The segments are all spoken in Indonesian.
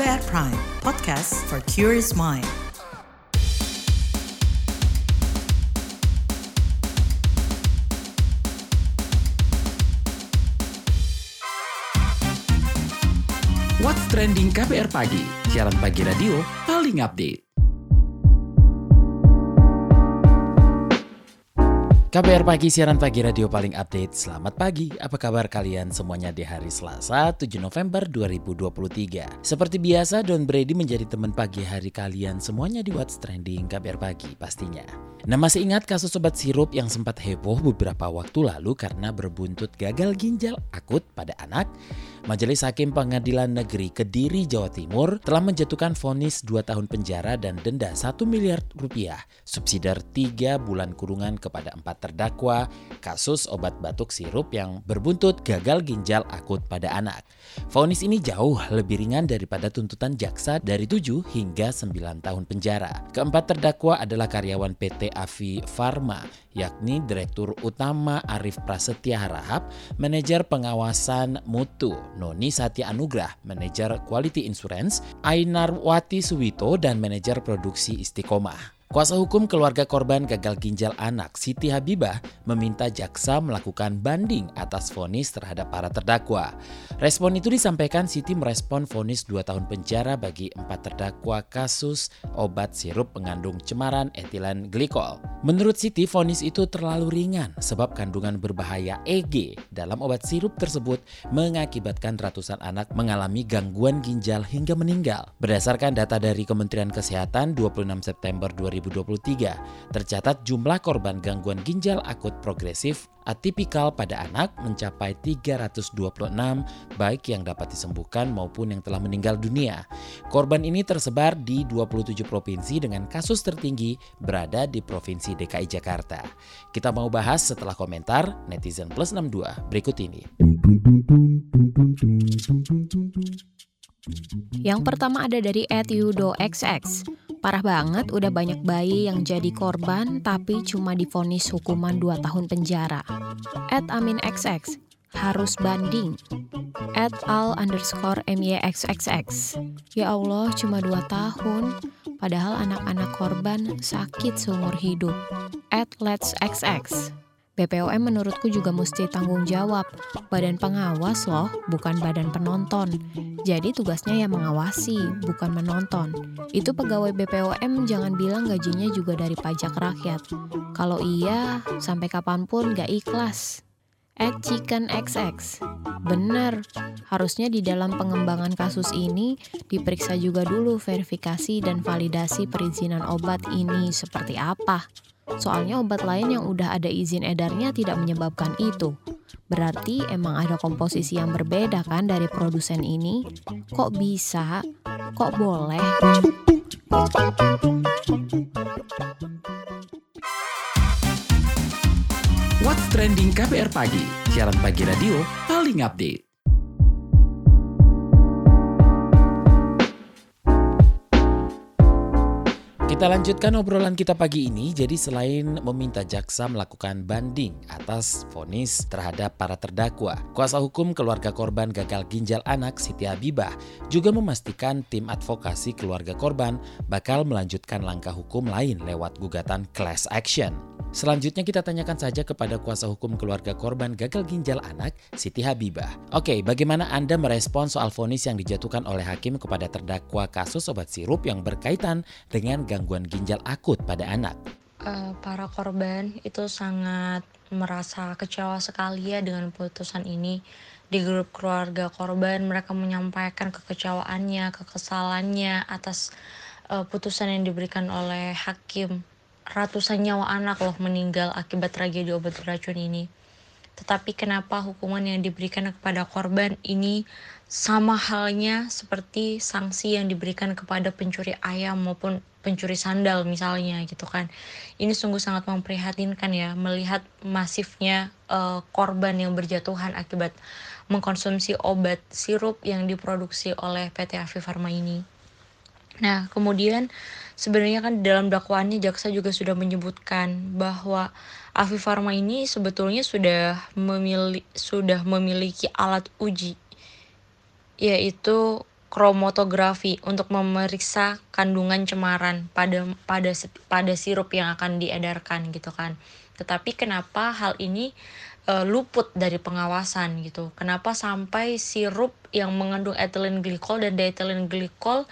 KBR Prime, podcast for curious mind. What's Trending KBR Pagi, siaran pagi radio paling update. KBR Pagi, siaran pagi radio paling update. Selamat pagi, apa kabar kalian semuanya di hari Selasa 7 November 2023. Seperti biasa, Don Brady menjadi teman pagi hari kalian semuanya di What's Trending KBR Pagi pastinya. Nah masih ingat kasus sobat sirup yang sempat heboh beberapa waktu lalu karena berbuntut gagal ginjal akut pada anak? Majelis Hakim Pengadilan Negeri Kediri, Jawa Timur telah menjatuhkan vonis 2 tahun penjara dan denda 1 miliar rupiah, subsidiar 3 bulan kurungan kepada empat terdakwa kasus obat batuk sirup yang berbuntut gagal ginjal akut pada anak. Vonis ini jauh lebih ringan daripada tuntutan jaksa dari 7 hingga 9 tahun penjara. Keempat terdakwa adalah karyawan PT Avi Pharma, yakni Direktur Utama Arif Prasetya Harahap, Manajer Pengawasan Mutu Noni Satya Anugrah, Manajer Quality Insurance, Ainar Wati Suwito, dan Manajer Produksi Istiqomah. Kuasa hukum keluarga korban gagal ginjal anak Siti Habibah meminta jaksa melakukan banding atas vonis terhadap para terdakwa. Respon itu disampaikan Siti merespon vonis 2 tahun penjara bagi empat terdakwa kasus obat sirup mengandung cemaran etilen glikol. Menurut Siti, vonis itu terlalu ringan sebab kandungan berbahaya EG dalam obat sirup tersebut mengakibatkan ratusan anak mengalami gangguan ginjal hingga meninggal. Berdasarkan data dari Kementerian Kesehatan 26 September 2020, 2023, tercatat jumlah korban gangguan ginjal akut progresif atipikal pada anak mencapai 326 baik yang dapat disembuhkan maupun yang telah meninggal dunia. Korban ini tersebar di 27 provinsi dengan kasus tertinggi berada di Provinsi DKI Jakarta. Kita mau bahas setelah komentar netizen plus 62 berikut ini. Yang pertama ada dari @yudo_xx. Parah banget udah banyak bayi yang jadi korban tapi cuma difonis hukuman 2 tahun penjara. At Amin XX harus banding. At al underscore myxxx. Ya Allah cuma 2 tahun, padahal anak-anak korban sakit seumur hidup. At let's xx. BPOM menurutku juga mesti tanggung jawab. Badan pengawas loh, bukan badan penonton. Jadi tugasnya ya mengawasi, bukan menonton. Itu pegawai BPOM jangan bilang gajinya juga dari pajak rakyat. Kalau iya, sampai kapan pun gak ikhlas. At Chicken XX. Bener, harusnya di dalam pengembangan kasus ini diperiksa juga dulu verifikasi dan validasi perizinan obat ini seperti apa. Soalnya obat lain yang udah ada izin edarnya tidak menyebabkan itu. Berarti emang ada komposisi yang berbeda kan dari produsen ini? Kok bisa? Kok boleh? What's Trending KPR Pagi, siaran pagi radio paling update. Kita lanjutkan obrolan kita pagi ini. Jadi selain meminta jaksa melakukan banding atas vonis terhadap para terdakwa, kuasa hukum keluarga korban gagal ginjal anak Siti Habibah juga memastikan tim advokasi keluarga korban bakal melanjutkan langkah hukum lain lewat gugatan class action. Selanjutnya kita tanyakan saja kepada kuasa hukum keluarga korban gagal ginjal anak, Siti Habibah. Oke, bagaimana Anda merespon soal vonis yang dijatuhkan oleh hakim kepada terdakwa kasus obat sirup yang berkaitan dengan gangguan ginjal akut pada anak? Uh, para korban itu sangat merasa kecewa sekali ya dengan putusan ini. Di grup keluarga korban mereka menyampaikan kekecewaannya, kekesalannya atas uh, putusan yang diberikan oleh hakim ratusan nyawa anak loh meninggal akibat tragedi obat beracun ini. Tetapi kenapa hukuman yang diberikan kepada korban ini sama halnya seperti sanksi yang diberikan kepada pencuri ayam maupun pencuri sandal misalnya gitu kan. Ini sungguh sangat memprihatinkan ya melihat masifnya uh, korban yang berjatuhan akibat mengkonsumsi obat sirup yang diproduksi oleh PT Avi Farma ini. Nah, kemudian sebenarnya kan dalam dakwaannya jaksa juga sudah menyebutkan bahwa Avi Farma ini sebetulnya sudah memiliki sudah memiliki alat uji yaitu kromatografi untuk memeriksa kandungan cemaran pada pada pada sirup yang akan diedarkan gitu kan. Tetapi kenapa hal ini uh, luput dari pengawasan gitu? Kenapa sampai sirup yang mengandung ethylene glycol dan diethylene glycol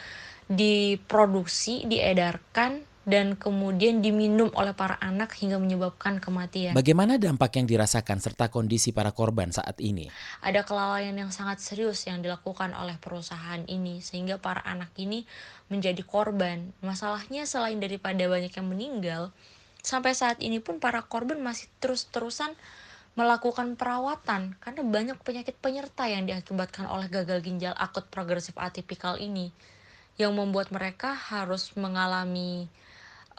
diproduksi, diedarkan dan kemudian diminum oleh para anak hingga menyebabkan kematian. Bagaimana dampak yang dirasakan serta kondisi para korban saat ini? Ada kelalaian yang sangat serius yang dilakukan oleh perusahaan ini sehingga para anak ini menjadi korban. Masalahnya selain daripada banyak yang meninggal, sampai saat ini pun para korban masih terus-terusan melakukan perawatan karena banyak penyakit penyerta yang diakibatkan oleh gagal ginjal akut progresif atipikal ini yang membuat mereka harus mengalami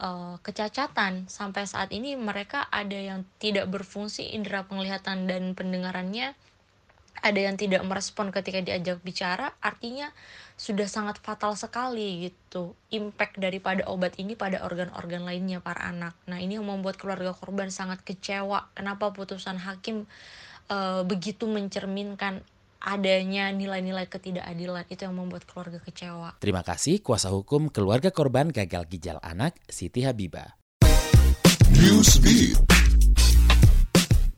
uh, kecacatan. Sampai saat ini mereka ada yang tidak berfungsi indera penglihatan dan pendengarannya. Ada yang tidak merespon ketika diajak bicara artinya sudah sangat fatal sekali gitu impact daripada obat ini pada organ-organ lainnya para anak. Nah ini yang membuat keluarga korban sangat kecewa. Kenapa putusan hakim uh, begitu mencerminkan adanya nilai-nilai ketidakadilan itu yang membuat keluarga kecewa. Terima kasih kuasa hukum keluarga korban gagal ginjal anak Siti Habibah.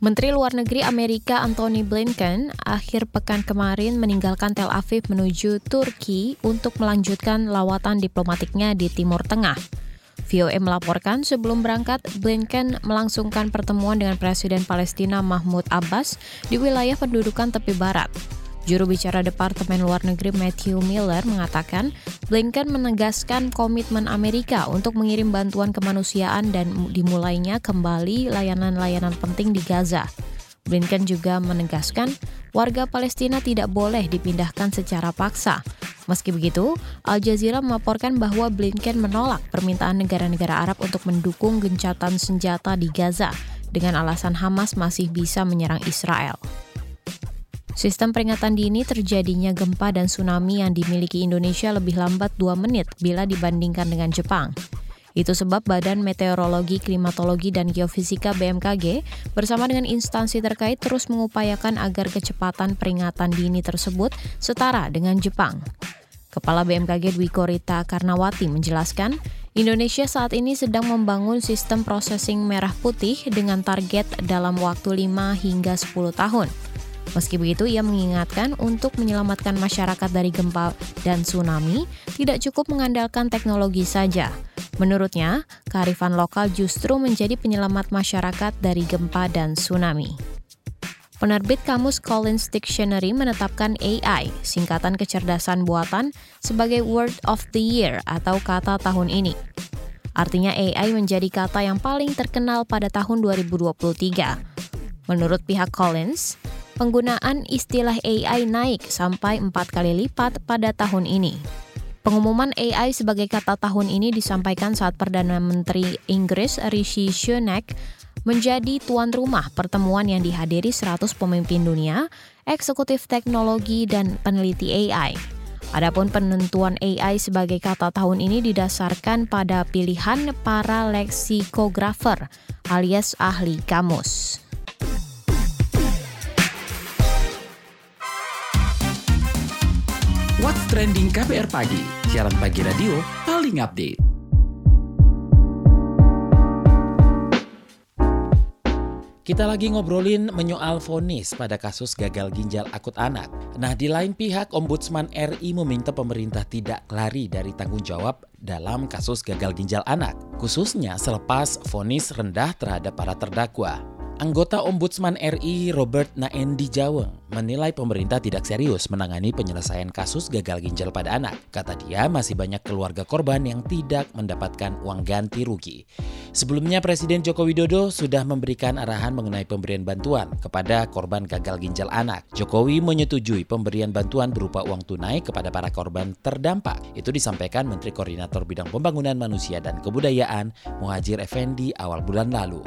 Menteri Luar Negeri Amerika Anthony Blinken akhir pekan kemarin meninggalkan Tel Aviv menuju Turki untuk melanjutkan lawatan diplomatiknya di Timur Tengah. VOA melaporkan sebelum berangkat, Blinken melangsungkan pertemuan dengan Presiden Palestina Mahmud Abbas di wilayah pendudukan tepi barat. Juru bicara Departemen Luar Negeri Matthew Miller mengatakan, Blinken menegaskan komitmen Amerika untuk mengirim bantuan kemanusiaan dan dimulainya kembali layanan-layanan penting di Gaza. Blinken juga menegaskan warga Palestina tidak boleh dipindahkan secara paksa. Meski begitu, Al Jazeera melaporkan bahwa Blinken menolak permintaan negara-negara Arab untuk mendukung gencatan senjata di Gaza dengan alasan Hamas masih bisa menyerang Israel. Sistem peringatan dini terjadinya gempa dan tsunami yang dimiliki Indonesia lebih lambat 2 menit bila dibandingkan dengan Jepang. Itu sebab Badan Meteorologi, Klimatologi, dan Geofisika BMKG bersama dengan instansi terkait terus mengupayakan agar kecepatan peringatan dini tersebut setara dengan Jepang. Kepala BMKG Dwi Korita Karnawati menjelaskan, Indonesia saat ini sedang membangun sistem processing merah putih dengan target dalam waktu 5 hingga 10 tahun. Meski begitu, ia mengingatkan untuk menyelamatkan masyarakat dari gempa dan tsunami tidak cukup mengandalkan teknologi saja. Menurutnya, kearifan lokal justru menjadi penyelamat masyarakat dari gempa dan tsunami. Penerbit Kamus Collins Dictionary menetapkan AI, singkatan kecerdasan buatan, sebagai Word of the Year atau kata tahun ini. Artinya AI menjadi kata yang paling terkenal pada tahun 2023. Menurut pihak Collins, penggunaan istilah AI naik sampai empat kali lipat pada tahun ini. Pengumuman AI sebagai kata tahun ini disampaikan saat Perdana Menteri Inggris Rishi Sunak menjadi tuan rumah pertemuan yang dihadiri 100 pemimpin dunia, eksekutif teknologi, dan peneliti AI. Adapun penentuan AI sebagai kata tahun ini didasarkan pada pilihan para leksikografer alias ahli kamus. What's Trending KBR Pagi, siaran pagi radio paling update. Kita lagi ngobrolin menyoal vonis pada kasus gagal ginjal akut anak. Nah, di lain pihak, Ombudsman RI meminta pemerintah tidak lari dari tanggung jawab dalam kasus gagal ginjal anak, khususnya selepas vonis rendah terhadap para terdakwa. Anggota Ombudsman RI Robert Naendi Jaweng menilai pemerintah tidak serius menangani penyelesaian kasus gagal ginjal pada anak. Kata dia masih banyak keluarga korban yang tidak mendapatkan uang ganti rugi. Sebelumnya Presiden Joko Widodo sudah memberikan arahan mengenai pemberian bantuan kepada korban gagal ginjal anak. Jokowi menyetujui pemberian bantuan berupa uang tunai kepada para korban terdampak. Itu disampaikan Menteri Koordinator Bidang Pembangunan Manusia dan Kebudayaan Muhajir Effendi awal bulan lalu.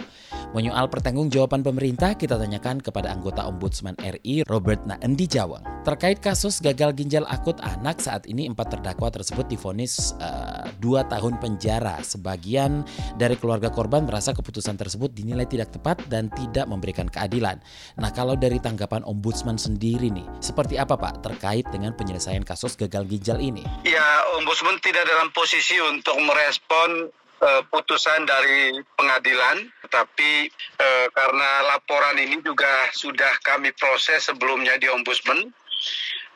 Menyoal pertanggung jawab jawaban pemerintah kita tanyakan kepada anggota Ombudsman RI Robert Naendi Jawang. Terkait kasus gagal ginjal akut anak saat ini empat terdakwa tersebut difonis uh, dua tahun penjara. Sebagian dari keluarga korban merasa keputusan tersebut dinilai tidak tepat dan tidak memberikan keadilan. Nah kalau dari tanggapan Ombudsman sendiri nih, seperti apa Pak terkait dengan penyelesaian kasus gagal ginjal ini? Ya, Ombudsman tidak dalam posisi untuk merespon uh, putusan dari pengadilan, tetapi uh, karena laporan ini juga sudah kami proses sebelumnya di Ombudsman,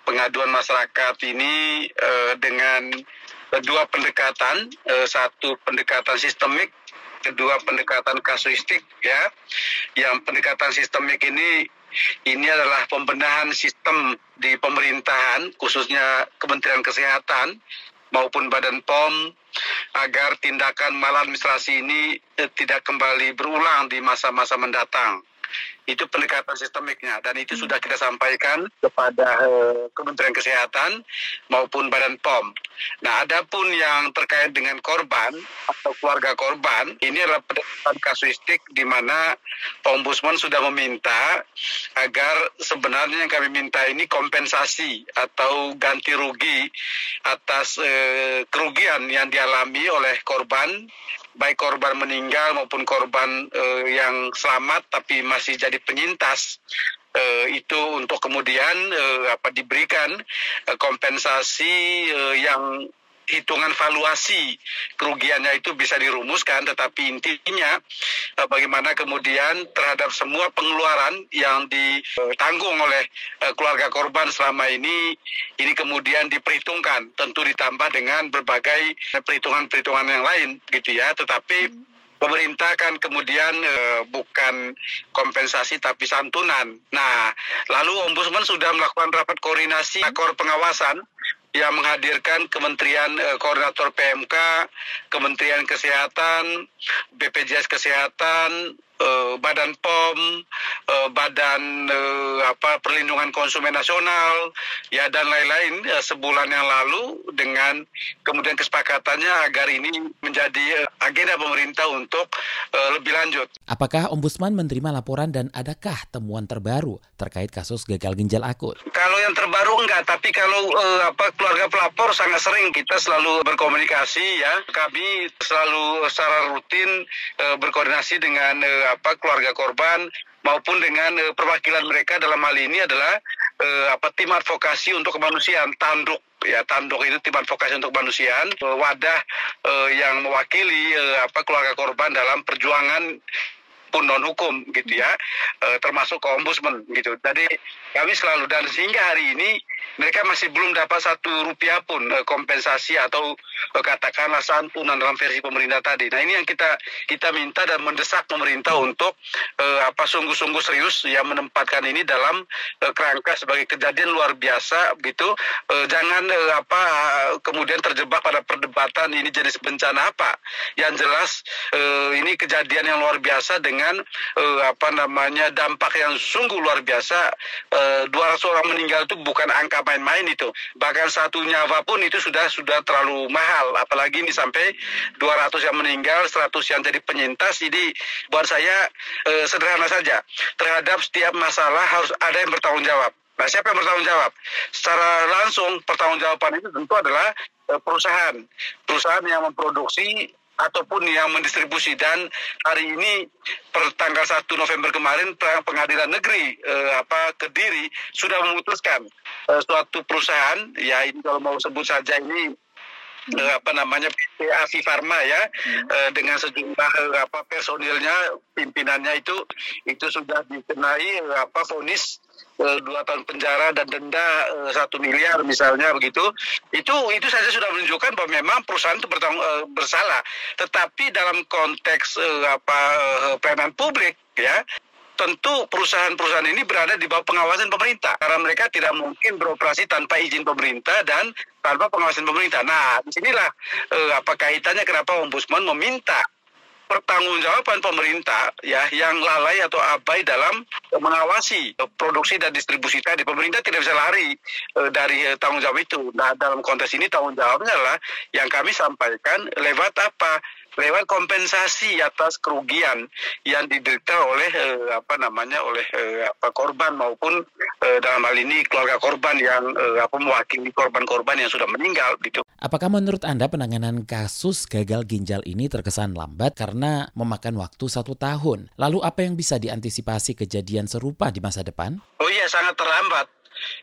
pengaduan masyarakat ini uh, dengan dua pendekatan, uh, satu pendekatan sistemik, kedua pendekatan kasuistik, ya. Yang pendekatan sistemik ini ini adalah pembenahan sistem di pemerintahan, khususnya Kementerian Kesehatan maupun Badan POM agar tindakan maladministrasi ini eh, tidak kembali berulang di masa-masa mendatang. Itu pendekatan sistemiknya dan itu hmm. sudah kita sampaikan kepada uh, Kementerian Kesehatan maupun Badan POM. Nah, adapun yang terkait dengan korban atau keluarga korban, ini adalah pendekatan kasuistik di mana Ombudsman sudah meminta agar sebenarnya yang kami minta ini kompensasi atau ganti rugi atas uh, kerugian yang dialami oleh korban baik korban meninggal maupun korban uh, yang selamat tapi masih jadi penyintas uh, itu untuk kemudian uh, apa diberikan uh, kompensasi uh, yang hitungan valuasi kerugiannya itu bisa dirumuskan, tetapi intinya bagaimana kemudian terhadap semua pengeluaran yang ditanggung oleh eh, keluarga korban selama ini, ini kemudian diperhitungkan, tentu ditambah dengan berbagai perhitungan-perhitungan yang lain, gitu ya. Tetapi pemerintah kan kemudian e, bukan kompensasi tapi santunan. Nah, lalu Ombudsman sudah melakukan rapat koordinasi akor pengawasan yang menghadirkan Kementerian eh, Koordinator PMK, Kementerian Kesehatan, BPJS Kesehatan, eh, Badan POM, eh, Badan eh, apa Perlindungan Konsumen Nasional, ya dan lain-lain sebulan yang lalu dengan kemudian kesepakatannya agar ini menjadi agenda pemerintah untuk lebih lanjut. Apakah Ombudsman menerima laporan dan adakah temuan terbaru terkait kasus gagal ginjal akut? Kalau yang terbaru enggak, tapi kalau eh, apa keluarga pelapor sangat sering kita selalu berkomunikasi ya. Kami selalu secara rutin uh, berkoordinasi dengan uh, apa keluarga korban maupun dengan uh, perwakilan mereka dalam hal ini adalah uh, apa tim advokasi untuk kemanusiaan tanduk ya tanduk itu tim advokasi untuk kemanusiaan wadah uh, yang mewakili uh, apa keluarga korban dalam perjuangan pun non hukum gitu ya uh, termasuk ke ombudsman gitu jadi kami selalu dan sehingga hari ini mereka masih belum dapat satu rupiah pun uh, kompensasi atau uh, katakanlah santunan dalam versi pemerintah tadi. Nah ini yang kita kita minta dan mendesak pemerintah untuk uh, apa sungguh-sungguh serius yang menempatkan ini dalam uh, kerangka sebagai kejadian luar biasa gitu. Uh, jangan uh, apa kemudian terjebak pada perdebatan ini jenis bencana apa. Yang jelas uh, ini kejadian yang luar biasa dengan uh, apa namanya dampak yang sungguh luar biasa. Uh, 200 orang meninggal itu bukan angka main-main itu. Bahkan satu nyawa pun itu sudah sudah terlalu mahal. Apalagi ini sampai 200 yang meninggal, 100 yang jadi penyintas. Jadi buat saya eh, sederhana saja. Terhadap setiap masalah harus ada yang bertanggung jawab. Nah, siapa yang bertanggung jawab? Secara langsung pertanggungjawaban itu tentu adalah eh, perusahaan. Perusahaan yang memproduksi ataupun yang mendistribusi. Dan hari ini per tanggal 1 November kemarin pengadilan negeri eh, apa Kediri sudah memutuskan eh, suatu perusahaan ya ini kalau mau sebut saja ini eh, apa namanya PT Avi Farma ya eh, dengan sejumlah eh, apa personilnya pimpinannya itu itu sudah dikenai eh, apa vonis dua tahun penjara dan denda eh, satu miliar misalnya begitu itu itu saja sudah menunjukkan bahwa memang perusahaan itu bertanggung, uh, bersalah tetapi dalam konteks apa pelayanan publik ya tentu perusahaan-perusahaan ini berada di bawah pengawasan pemerintah karena mereka tidak mungkin beroperasi tanpa izin pemerintah dan tanpa pengawasan pemerintah. Nah, di sinilah uh, apa kaitannya kenapa ombudsman meminta pertanggungjawaban pemerintah ya yang lalai atau abai dalam mengawasi produksi dan distribusi tadi. Pemerintah tidak bisa lari e, dari e, tanggung jawab itu. Nah, dalam konteks ini tanggung jawabnya adalah yang kami sampaikan lewat apa? Lewat kompensasi atas kerugian yang diderita oleh eh, apa namanya oleh eh, apa korban maupun eh, dalam hal ini keluarga korban yang eh, apa mewakili korban-korban yang sudah meninggal gitu. Apakah menurut Anda penanganan kasus gagal ginjal ini terkesan lambat karena memakan waktu satu tahun? Lalu apa yang bisa diantisipasi kejadian serupa di masa depan? Oh iya sangat terlambat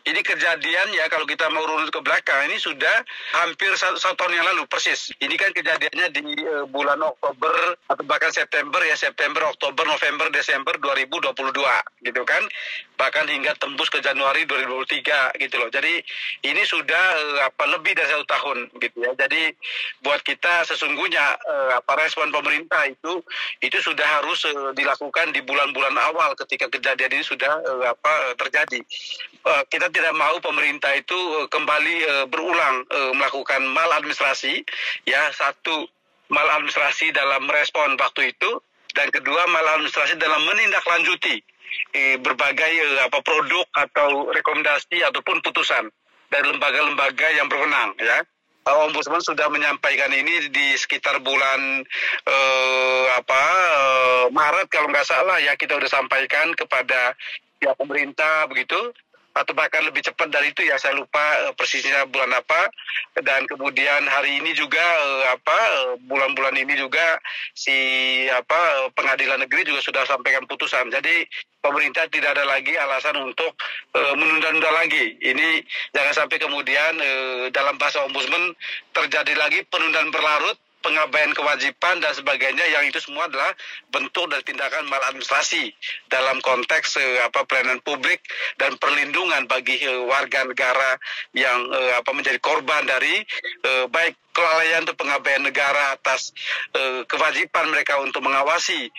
ini kejadian ya kalau kita mau runut ke belakang ini sudah hampir satu, satu tahun yang lalu persis. Ini kan kejadiannya di uh, bulan Oktober atau bahkan September ya September, Oktober, November, Desember 2022 gitu kan. Bahkan hingga tembus ke Januari 2023 gitu loh. Jadi ini sudah uh, apa lebih dari satu tahun gitu ya. Jadi buat kita sesungguhnya uh, apa respon pemerintah itu itu sudah harus uh, dilakukan di bulan-bulan awal ketika kejadian ini sudah uh, apa terjadi. Uh, kita tidak mau pemerintah itu uh, kembali uh, berulang uh, melakukan maladministrasi ya. Satu maladministrasi dalam merespon waktu itu dan kedua maladministrasi dalam menindaklanjuti eh, berbagai eh, apa produk atau rekomendasi ataupun putusan dari lembaga-lembaga yang berwenang ya. Ombudsman sudah menyampaikan ini di sekitar bulan eh, apa eh, Maret kalau nggak salah ya. Kita sudah sampaikan kepada ya pemerintah begitu atau bahkan lebih cepat dari itu ya saya lupa uh, persisnya bulan apa. Dan kemudian hari ini juga uh, apa bulan-bulan ini juga si apa pengadilan negeri juga sudah sampaikan putusan. Jadi pemerintah tidak ada lagi alasan untuk uh, menunda-nunda lagi. Ini jangan sampai kemudian uh, dalam bahasa ombudsman terjadi lagi penundaan berlarut pengabaian kewajiban dan sebagainya yang itu semua adalah bentuk dari tindakan maladministrasi dalam konteks uh, apa pelayanan publik dan perlindungan bagi uh, warga negara yang uh, apa menjadi korban dari uh, baik kelalaian atau pengabaian negara atas kewajiban mereka untuk mengawasi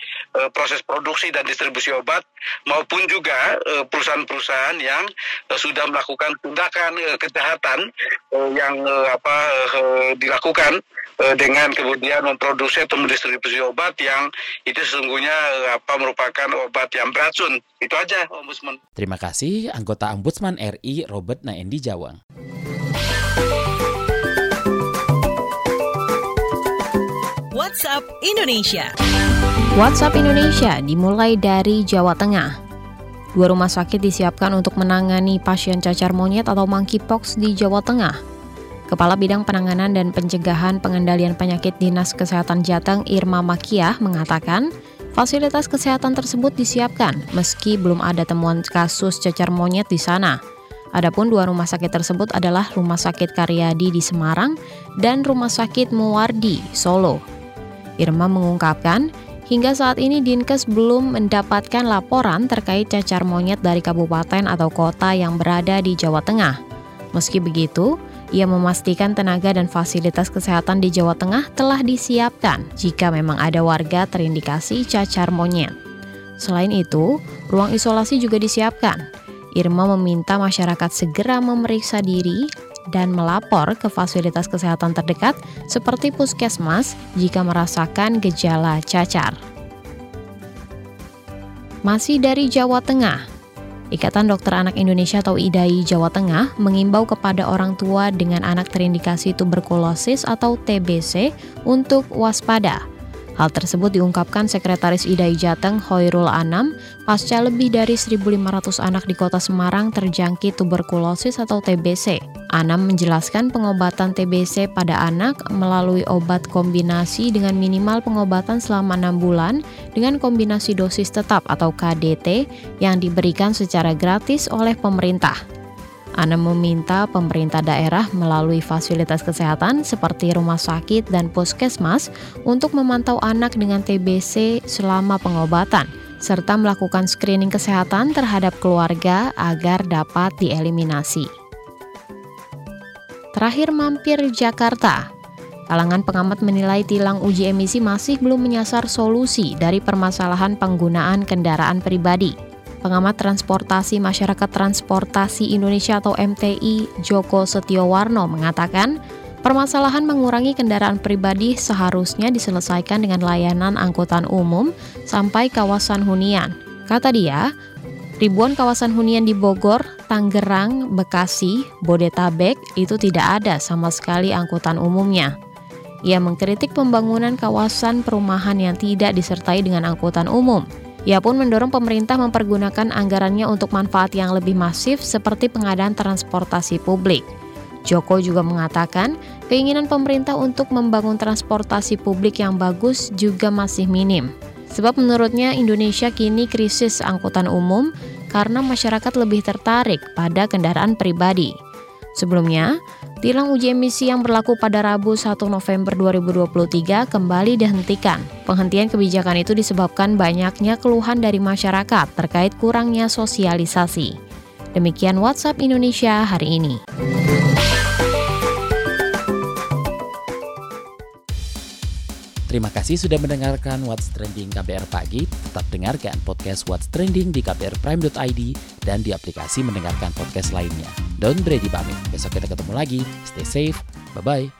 proses produksi dan distribusi obat maupun juga perusahaan-perusahaan yang sudah melakukan tindakan uh, kejahatan yang apa dilakukan dengan kemudian memproduksi atau mendistribusi obat yang itu sesungguhnya uh, apa merupakan obat yang beracun. Itu aja Ombudsman. Terima kasih anggota Ombudsman RI Robert Naendi Jawang. WhatsApp Indonesia. WhatsApp Indonesia dimulai dari Jawa Tengah. Dua rumah sakit disiapkan untuk menangani pasien cacar monyet atau monkeypox di Jawa Tengah. Kepala Bidang Penanganan dan Pencegahan Pengendalian Penyakit Dinas Kesehatan Jateng Irma Makiah mengatakan, fasilitas kesehatan tersebut disiapkan meski belum ada temuan kasus cacar monyet di sana. Adapun dua rumah sakit tersebut adalah Rumah Sakit Karyadi di Semarang dan Rumah Sakit Muwardi, Solo. Irma mengungkapkan, hingga saat ini Dinkes belum mendapatkan laporan terkait cacar monyet dari kabupaten atau kota yang berada di Jawa Tengah. Meski begitu, ia memastikan tenaga dan fasilitas kesehatan di Jawa Tengah telah disiapkan jika memang ada warga terindikasi cacar monyet. Selain itu, ruang isolasi juga disiapkan. Irma meminta masyarakat segera memeriksa diri dan melapor ke fasilitas kesehatan terdekat seperti puskesmas jika merasakan gejala cacar. Masih dari Jawa Tengah, Ikatan Dokter Anak Indonesia atau IDAI Jawa Tengah mengimbau kepada orang tua dengan anak terindikasi tuberkulosis atau TBC untuk waspada Hal tersebut diungkapkan Sekretaris IDAI Jateng Hoirul Anam pasca lebih dari 1.500 anak di kota Semarang terjangkit tuberkulosis atau TBC. Anam menjelaskan pengobatan TBC pada anak melalui obat kombinasi dengan minimal pengobatan selama 6 bulan dengan kombinasi dosis tetap atau KDT yang diberikan secara gratis oleh pemerintah. Ana meminta pemerintah daerah melalui fasilitas kesehatan seperti rumah sakit dan puskesmas untuk memantau anak dengan TBC selama pengobatan serta melakukan screening kesehatan terhadap keluarga agar dapat dieliminasi. Terakhir mampir Jakarta. Kalangan pengamat menilai tilang uji emisi masih belum menyasar solusi dari permasalahan penggunaan kendaraan pribadi. Pengamat Transportasi Masyarakat Transportasi Indonesia atau MTI Joko Setiowarno mengatakan, permasalahan mengurangi kendaraan pribadi seharusnya diselesaikan dengan layanan angkutan umum sampai kawasan hunian. Kata dia, ribuan kawasan hunian di Bogor, Tangerang, Bekasi, Bodetabek itu tidak ada sama sekali angkutan umumnya. Ia mengkritik pembangunan kawasan perumahan yang tidak disertai dengan angkutan umum. Ia pun mendorong pemerintah mempergunakan anggarannya untuk manfaat yang lebih masif seperti pengadaan transportasi publik. Joko juga mengatakan keinginan pemerintah untuk membangun transportasi publik yang bagus juga masih minim. Sebab menurutnya Indonesia kini krisis angkutan umum karena masyarakat lebih tertarik pada kendaraan pribadi. Sebelumnya, tilang uji emisi yang berlaku pada Rabu 1 November 2023 kembali dihentikan. Penghentian kebijakan itu disebabkan banyaknya keluhan dari masyarakat terkait kurangnya sosialisasi. Demikian WhatsApp Indonesia hari ini. Terima kasih sudah mendengarkan What's Trending KBR Pagi. Tetap dengarkan podcast What's Trending di kbrprime.id dan di aplikasi mendengarkan podcast lainnya. Don't ready pamit. Besok kita ketemu lagi. Stay safe. Bye-bye.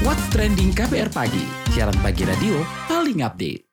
What's Trending KBR Pagi. Siaran pagi radio paling update.